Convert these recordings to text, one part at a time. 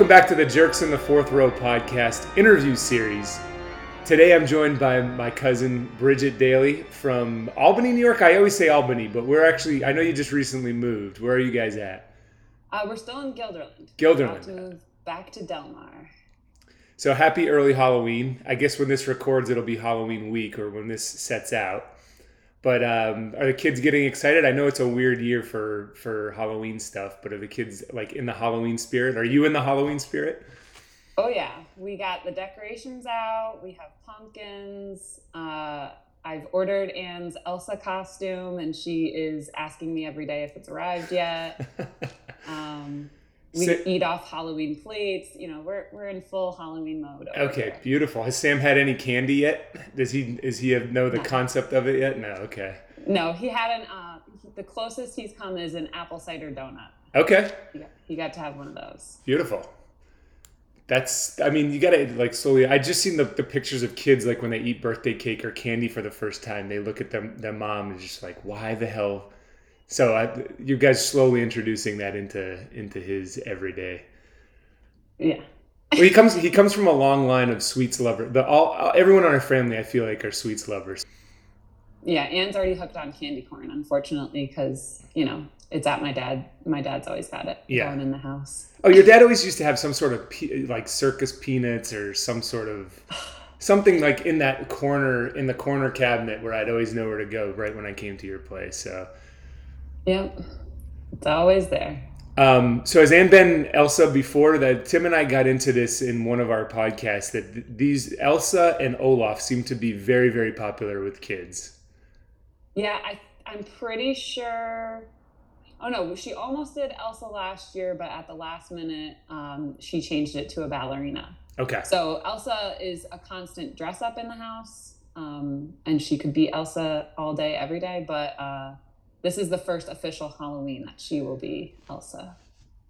Welcome back to the Jerks in the Fourth Row podcast interview series. Today I'm joined by my cousin Bridget Daly from Albany, New York. I always say Albany, but we're actually, I know you just recently moved. Where are you guys at? Uh, we're still in Guilderland. Guilderland. To move back to Delmar. So happy early Halloween. I guess when this records, it'll be Halloween week or when this sets out. But um, are the kids getting excited? I know it's a weird year for for Halloween stuff, but are the kids like in the Halloween spirit? Are you in the Halloween spirit? Oh yeah, we got the decorations out. We have pumpkins. Uh, I've ordered Anne's Elsa costume, and she is asking me every day if it's arrived yet. um, we So- eat off Halloween plates. You know, we're we're in full Halloween mode. Okay, here. beautiful. Has Sam had any candy yet? Does he is he have know the No. concept of it yet? No. Okay. No, he had an. Uh, the closest he's come is an apple cider donut. Okay. He got, he got to have one of those. Beautiful. That's I mean, you gotta like slowly I just seen the, the pictures of kids like when they eat birthday cake or candy for the first time, they look at them their mom is just like, why the hell? So I, you guys slowly introducing that into into his everyday. Yeah. Well, he comes he comes from a long line of sweets lover. The all everyone in our family I feel like are sweets lovers. Yeah, Anne's already hooked on candy corn, unfortunately, because you know it's at my dad. My dad's always had it Yeah. going in the house. Oh, your dad always used to have some sort of pe- like circus peanuts or some sort of something like in that corner in the corner cabinet where I'd always know where to go right when I came to your place. So, Yep, it's always there. um, so has Anne been Elsa before that? Tim and I got into this in one of our podcasts that th- these Elsa and Olaf seem to be very very popular with kids. Yeah, I I'm pretty sure. Oh no, she almost did Elsa last year, but at the last minute, um, she changed it to a ballerina. Okay. So Elsa is a constant dress up in the house, um, and she could be Elsa all day, every day. But uh, this is the first official Halloween that she will be Elsa.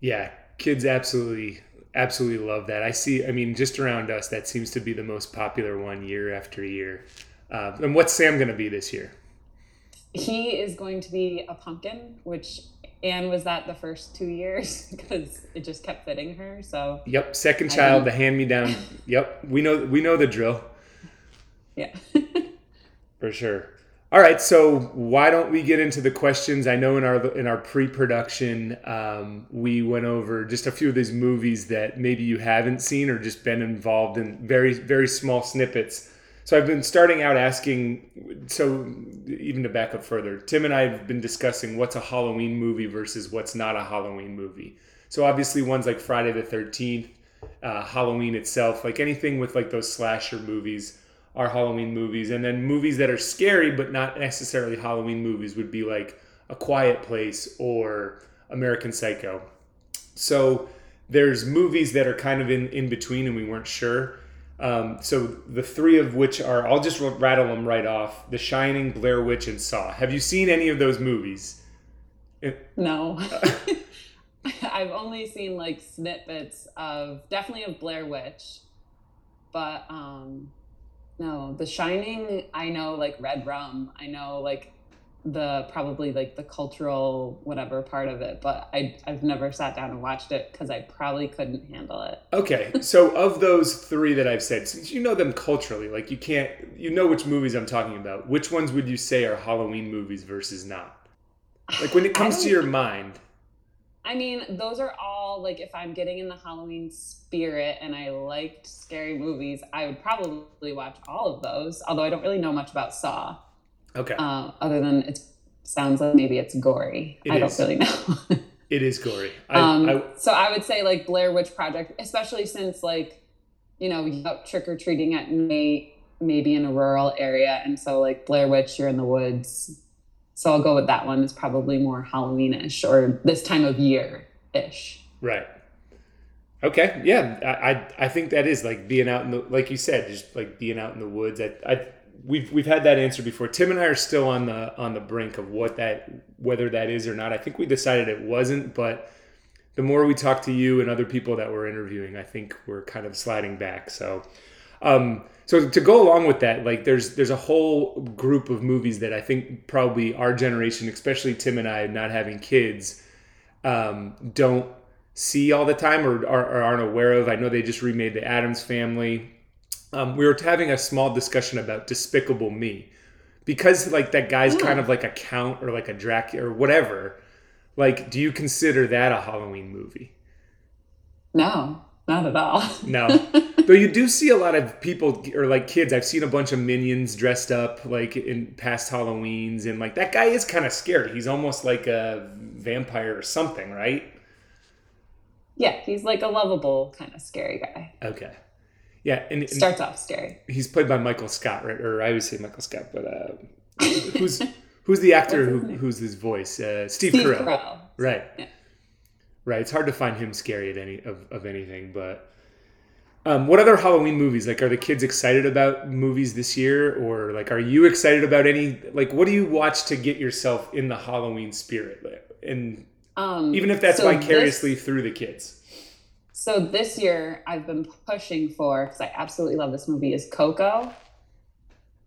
Yeah, kids absolutely absolutely love that. I see. I mean, just around us, that seems to be the most popular one year after year. Uh, and what's Sam going to be this year? He is going to be a pumpkin, which Anne was that the first two years because it just kept fitting her. So Yep, second child, the hand me down. Yep, we know we know the drill yeah. for sure. All right, so why don't we get into the questions? I know in our in our pre-production, um, we went over just a few of these movies that maybe you haven't seen or just been involved in very very small snippets. So I've been starting out asking. So even to back up further, Tim and I have been discussing what's a Halloween movie versus what's not a Halloween movie. So obviously ones like Friday the Thirteenth, uh, Halloween itself, like anything with like those slasher movies are Halloween movies, and then movies that are scary but not necessarily Halloween movies would be like A Quiet Place or American Psycho. So there's movies that are kind of in in between, and we weren't sure. Um, so the three of which are, I'll just rattle them right off: The Shining, Blair Witch, and Saw. Have you seen any of those movies? No. I've only seen like snippets of definitely of Blair Witch, but um no, The Shining, I know like Red Rum. I know like the probably like the cultural whatever part of it, but I I've never sat down and watched it because I probably couldn't handle it. Okay, so of those three that I've said, since you know them culturally, like you can't, you know which movies I'm talking about. Which ones would you say are Halloween movies versus not? Like when it comes to your mind. I mean, those are all like if I'm getting in the Halloween spirit and I liked scary movies, I would probably watch all of those. Although I don't really know much about Saw, Okay, uh, other than it sounds like maybe it's gory. It I is. don't really know. it is gory. I, um, I, so I would say like Blair Witch Project, especially since like you know you go trick or treating at night, maybe in a rural area, and so like Blair Witch, you're in the woods. So I'll go with that one. It's probably more Halloweenish or this time of year ish. Right. Okay, yeah, I, I I think that is like being out in the, like you said, just like being out in the woods. I, I we've we've had that answer before. Tim and I are still on the on the brink of what that whether that is or not. I think we decided it wasn't, but the more we talk to you and other people that we're interviewing, I think we're kind of sliding back. So, um, so to go along with that, like there's there's a whole group of movies that I think probably our generation, especially Tim and I, not having kids, um, don't see all the time or, or, or aren't aware of. I know they just remade the Addams Family. Um, we were having a small discussion about Despicable Me because like that guy's yeah. kind of like a count or like a Dracula or whatever. Like, do you consider that a Halloween movie? No, not at all. no. Though you do see a lot of people or like kids. I've seen a bunch of minions dressed up like in past Halloweens, and like that guy is kind of scary. He's almost like a vampire or something, right? Yeah, he's like a lovable kind of scary guy. Okay. Yeah, and, and starts off scary. He's played by Michael Scott, right? Or I would say Michael Scott, but uh, who's who's the actor who, who's his voice? Uh, Steve, Steve Carell. Carell. Right. Yeah. Right. It's hard to find him scary at any of, of anything, but um, what other Halloween movies? Like, are the kids excited about movies this year, or like, are you excited about any? Like, what do you watch to get yourself in the Halloween spirit? And um, even if that's so vicariously this, through the kids. So this year, I've been pushing for because I absolutely love this movie. Is Coco.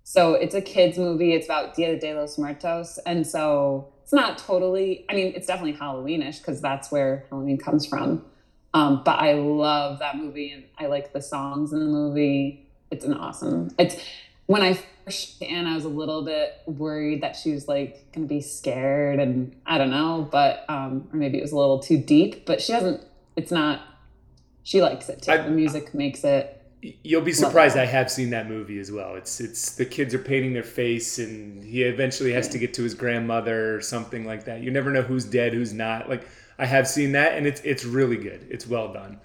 So it's a kids movie. It's about Dia de los Muertos, and so it's not totally. I mean, it's definitely Halloweenish because that's where Halloween comes from. Um, but I love that movie, and I like the songs in the movie. It's an awesome. It's when I Anna, I was a little bit worried that she was like going to be scared, and I don't know, but um, or maybe it was a little too deep. But she doesn't. It's not she likes it too. I, the music makes it. You'll be surprised. I have seen that movie as well. It's it's the kids are painting their face, and he eventually has yeah. to get to his grandmother or something like that. You never know who's dead, who's not. Like I have seen that, and it's it's really good. It's well done.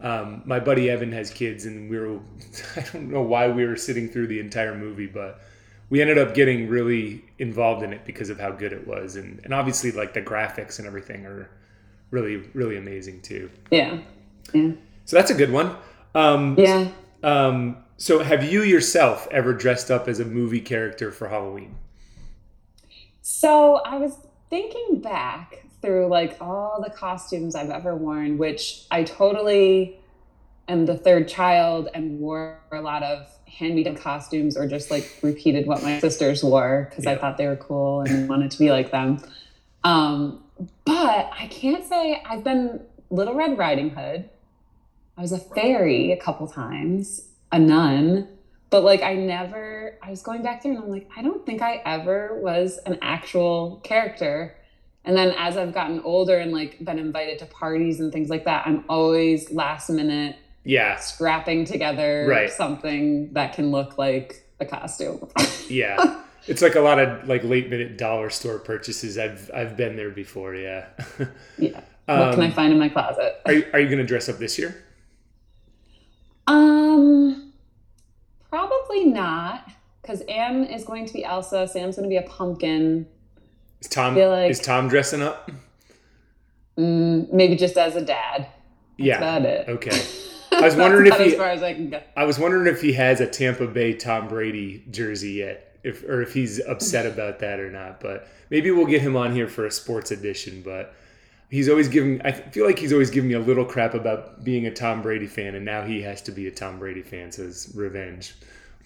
Um, my buddy Evan has kids, and we were I don't know why we were sitting through the entire movie, but we ended up getting really involved in it because of how good it was, and and obviously like the graphics and everything are really really amazing too. Yeah, yeah. So that's a good one. Um, yeah. Um, so have you yourself ever dressed up as a movie character for Halloween? So I was thinking back through like all the costumes I've ever worn, which I totally am the third child and wore a lot of hand-me-down costumes or just like repeated what my sisters wore because yeah. I thought they were cool and wanted to be like them. Um, but I can't say I've been Little Red Riding Hood. I was a fairy a couple times, a nun, but like I never, I was going back through and I'm like, I don't think I ever was an actual character. And then as I've gotten older and like been invited to parties and things like that, I'm always last minute yeah scrapping together right. something that can look like a costume. yeah. It's like a lot of like late minute dollar store purchases. I've I've been there before, yeah. yeah. What um, can I um, find in my closet? Are you, are you going to dress up this year? Um, probably not, because Anne is going to be Elsa. Sam's going to be a pumpkin. Is Tom? Like, is Tom dressing up? Mm, maybe just as a dad. That's yeah. About it. Okay. I was wondering if he. As far as I can go. I was wondering if he has a Tampa Bay Tom Brady jersey yet, if or if he's upset about that or not. But maybe we'll get him on here for a sports edition. But he's always giving I feel like he's always giving me a little crap about being a Tom Brady fan and now he has to be a Tom Brady fan so it's revenge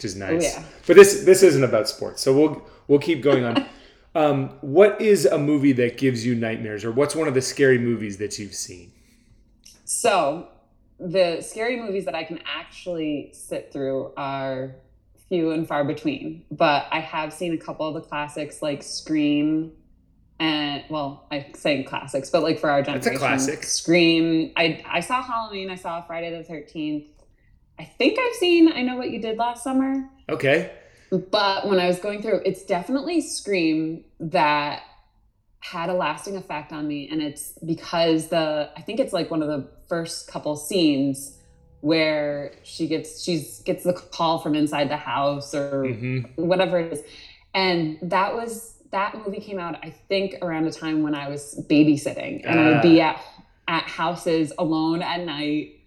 which is nice. Oh, yeah. But this this isn't about sports. So we'll we'll keep going on. um, what is a movie that gives you nightmares or what's one of the scary movies that you've seen? So, the scary movies that I can actually sit through are few and far between, but I have seen a couple of the classics like Scream and well, I say classics, but like for our generation, it's a classic. Scream. I I saw Halloween. I saw Friday the Thirteenth. I think I've seen I Know What You Did Last Summer. Okay. But when I was going through, it's definitely Scream that had a lasting effect on me, and it's because the I think it's like one of the first couple scenes where she gets she's gets the call from inside the house or mm-hmm. whatever it is, and that was that movie came out, I think, around a time when I was babysitting, and uh. I would be ah. at at houses alone at night,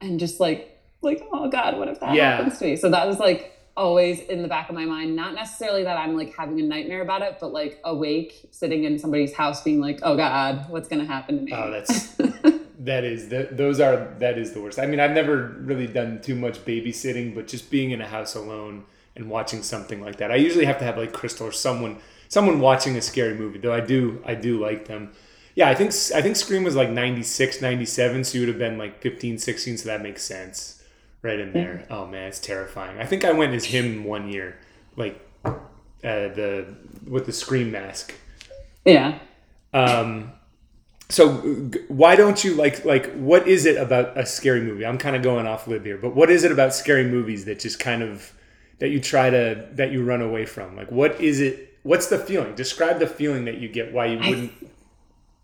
and just like like oh god, what if that yeah. happens to me? So that was like always in the back of my mind. Not necessarily that I'm like having a nightmare about it, but like awake, sitting in somebody's house, being like, oh god, what's gonna happen to me? Oh, that's. that is that those are that is the worst. I mean, I've never really done too much babysitting, but just being in a house alone and watching something like that. I usually have to have like Crystal or someone someone watching a scary movie, though I do I do like them. Yeah, I think I think Scream was like 96, 97, so you would have been like 15, 16, so that makes sense. Right in there. Oh man, it's terrifying. I think I went as him one year, like uh, the with the Scream mask. Yeah. Um, so why don't you like like what is it about a scary movie? I'm kind of going off lib here, but what is it about scary movies that just kind of that you try to that you run away from? Like what is it? What's the feeling? Describe the feeling that you get why you wouldn't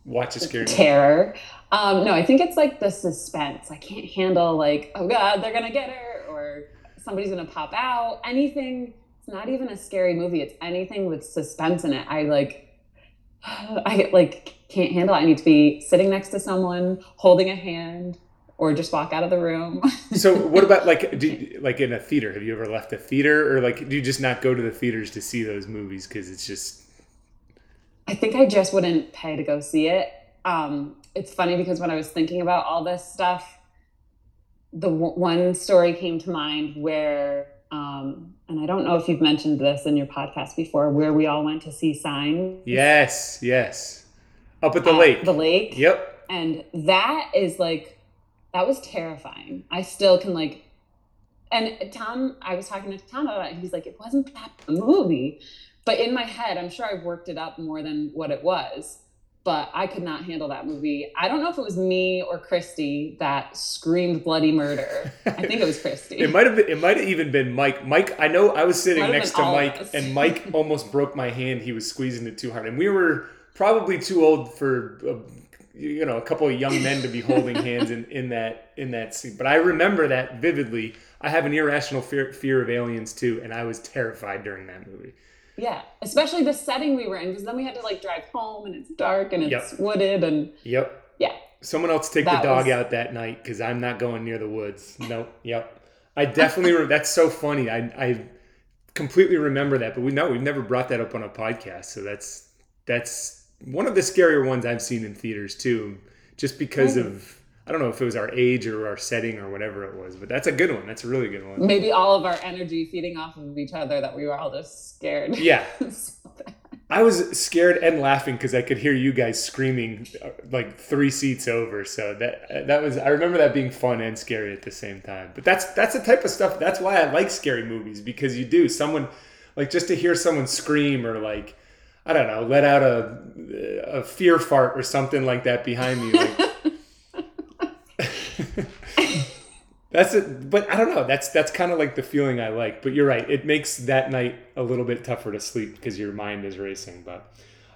watch a scary movie. terror. Um, no, I think it's like the suspense. I can't handle like, oh god, they're gonna get her, or somebody's gonna pop out. Anything. It's not even a scary movie. It's anything with suspense in it. I like. I like can't handle. it. I need to be sitting next to someone, holding a hand, or just walk out of the room. So what about like do like in a theater? Have you ever left a theater or like do you just not go to the theaters to see those movies because it's just I think I just wouldn't pay to go see it. Um, it's funny because when I was thinking about all this stuff, the w- one story came to mind where, um, and I don't know if you've mentioned this in your podcast before, where we all went to see Sign yes, yes. Up at the at lake. The lake. Yep. And that is like, that was terrifying. I still can like, and Tom, I was talking to Tom about it. He's like, it wasn't that movie. But in my head, I'm sure I've worked it up more than what it was. But I could not handle that movie. I don't know if it was me or Christy that screamed bloody murder. I think it was Christy. It might have been. It might have even been Mike. Mike, I know I was sitting next to Mike, and Mike almost broke my hand. He was squeezing it too hard, and we were probably too old for uh, you know a couple of young men to be holding hands in, in that in that scene. But I remember that vividly. I have an irrational fear, fear of aliens too, and I was terrified during that movie. Yeah, especially the setting we were in, because then we had to like drive home and it's dark and it's Yep. wooded and Yep. yeah. Someone else take That the dog was- out that night because I'm not going near the woods. Nope. Yep. I definitely. Re- that's so funny. I I completely remember that, but we know we've never brought that up on a podcast. So that's that's one of the scarier ones I've seen in theaters too, just because Mm. of I don't know if it was our age or our setting or whatever it was, but that's a good one. That's a really good one. Maybe all of our energy feeding off of each other that we were all just scared. Yeah, I was scared and laughing because I could hear you guys screaming uh, like three seats over. So that that was I remember that being fun and scary at the same time. But that's that's the type of stuff. That's why I like scary movies because you do someone like just to hear someone scream or like I don't know let out a a fear fart or something like that behind me. Like, That's it, but I don't know. That's that's kind of like the feeling I like. But you're right; it makes that night a little bit tougher to sleep because your mind is racing. But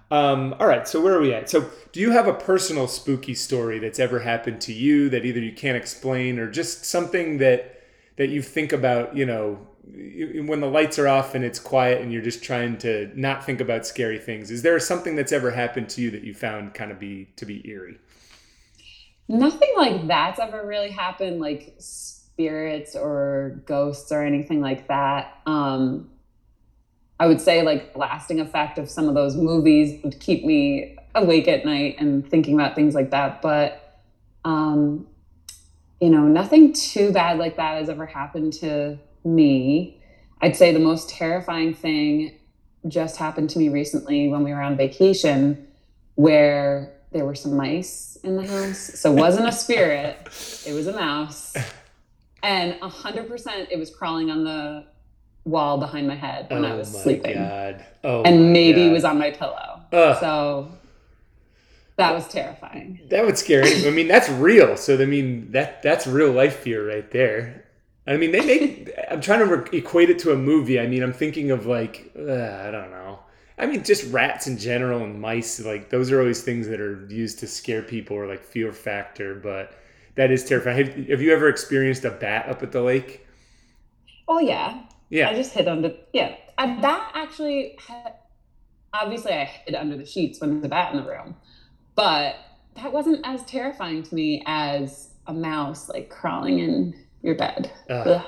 um, all right, so where are we at? So, do you have a personal spooky story that's ever happened to you that either you can't explain or just something that that you think about? You know, when the lights are off and it's quiet and you're just trying to not think about scary things. Is there something that's ever happened to you that you found kind of be to be eerie? Nothing like that's ever really happened, like spirits or ghosts or anything like that. Um, I would say like lasting effect of some of those movies would keep me awake at night and thinking about things like that. But um, you know, nothing too bad like that has ever happened to me. I'd say the most terrifying thing just happened to me recently when we were on vacation, where there were some mice in the house. So it wasn't a spirit, it was a mouse. And 100% it was crawling on the wall behind my head when I was sleeping. Oh god! Oh, And maybe God. it was on my pillow. Ugh. So that was terrifying. That would scare me. I mean, that's real. So I mean, that that's real life fear right there. I mean, they make. I'm trying to re- equate it to a movie. I mean, I'm thinking of like uh, I don't know. I mean, just rats in general and mice. Like those are always things that are used to scare people or like fear factor. But that is terrifying. Have, have you ever experienced a bat up at the lake? Oh, yeah. Yeah. I just hid under, yeah. I, that actually, had, obviously, I hid under the sheets when there's a bat in the room. But that wasn't as terrifying to me as a mouse like crawling in your bed. Ugh.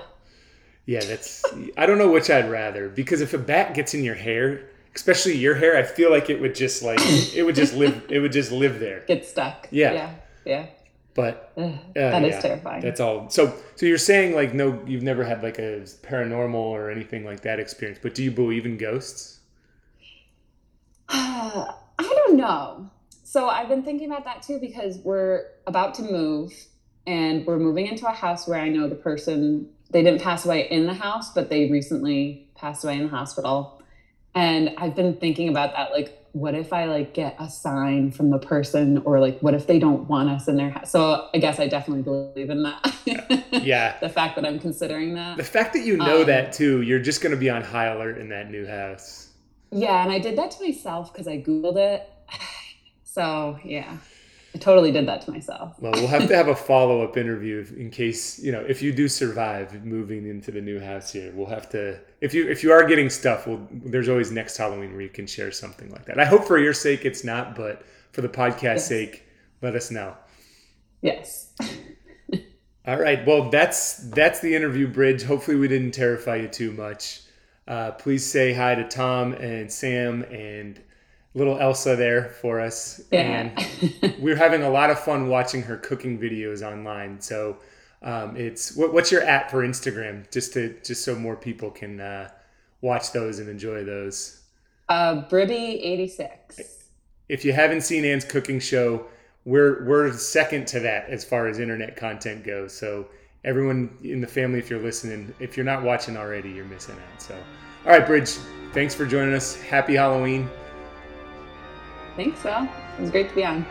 Yeah, that's. I don't know which I'd rather because if a bat gets in your hair, especially your hair, I feel like it would just like it would just live. It would just live there. Get stuck. Yeah. Yeah. Yeah. But Ugh, uh, that is yeah, terrifying. That's all. So, so you're saying like no, you've never had like a paranormal or anything like that experience. But do you believe in ghosts? I don't know. So I've been thinking about that too because we're about to move and we're moving into a house where I know the person they didn't pass away in the house, but they recently passed away in the hospital. And I've been thinking about that like what if I like get a sign from the person or like what if they don't want us in their house? So I guess I definitely believe in that. yeah. the fact that I'm considering that. The fact that you know um, that too, you're just going to be on high alert in that new house. Yeah, and I did that to myself because I googled it. So, yeah. I totally did that to myself. Well, we'll have to have a follow up interview in case you know if you do survive moving into the new house here. We'll have to if you if you are getting stuff. Well, there's always next Halloween where you can share something like that. I hope for your sake it's not, but for the podcast yes. sake, let us know. Yes. All right. Well, that's that's the interview bridge. Hopefully, we didn't terrify you too much. Uh, please say hi to Tom and Sam and little Elsa there for us. Yeah. And we're having a lot of fun watching her cooking videos online. So um, it's what, what's your app for Instagram, just to just so more people can uh, watch those and enjoy those. Uh, Bribby eighty six. If you haven't seen Anne's cooking show, we're we're second to that as far as internet content goes. So everyone in the family, if you're listening, if you're not watching already, you're missing out. So, all right, Bridge, thanks for joining us. Happy Halloween. Thanks, Will. It was great to be on.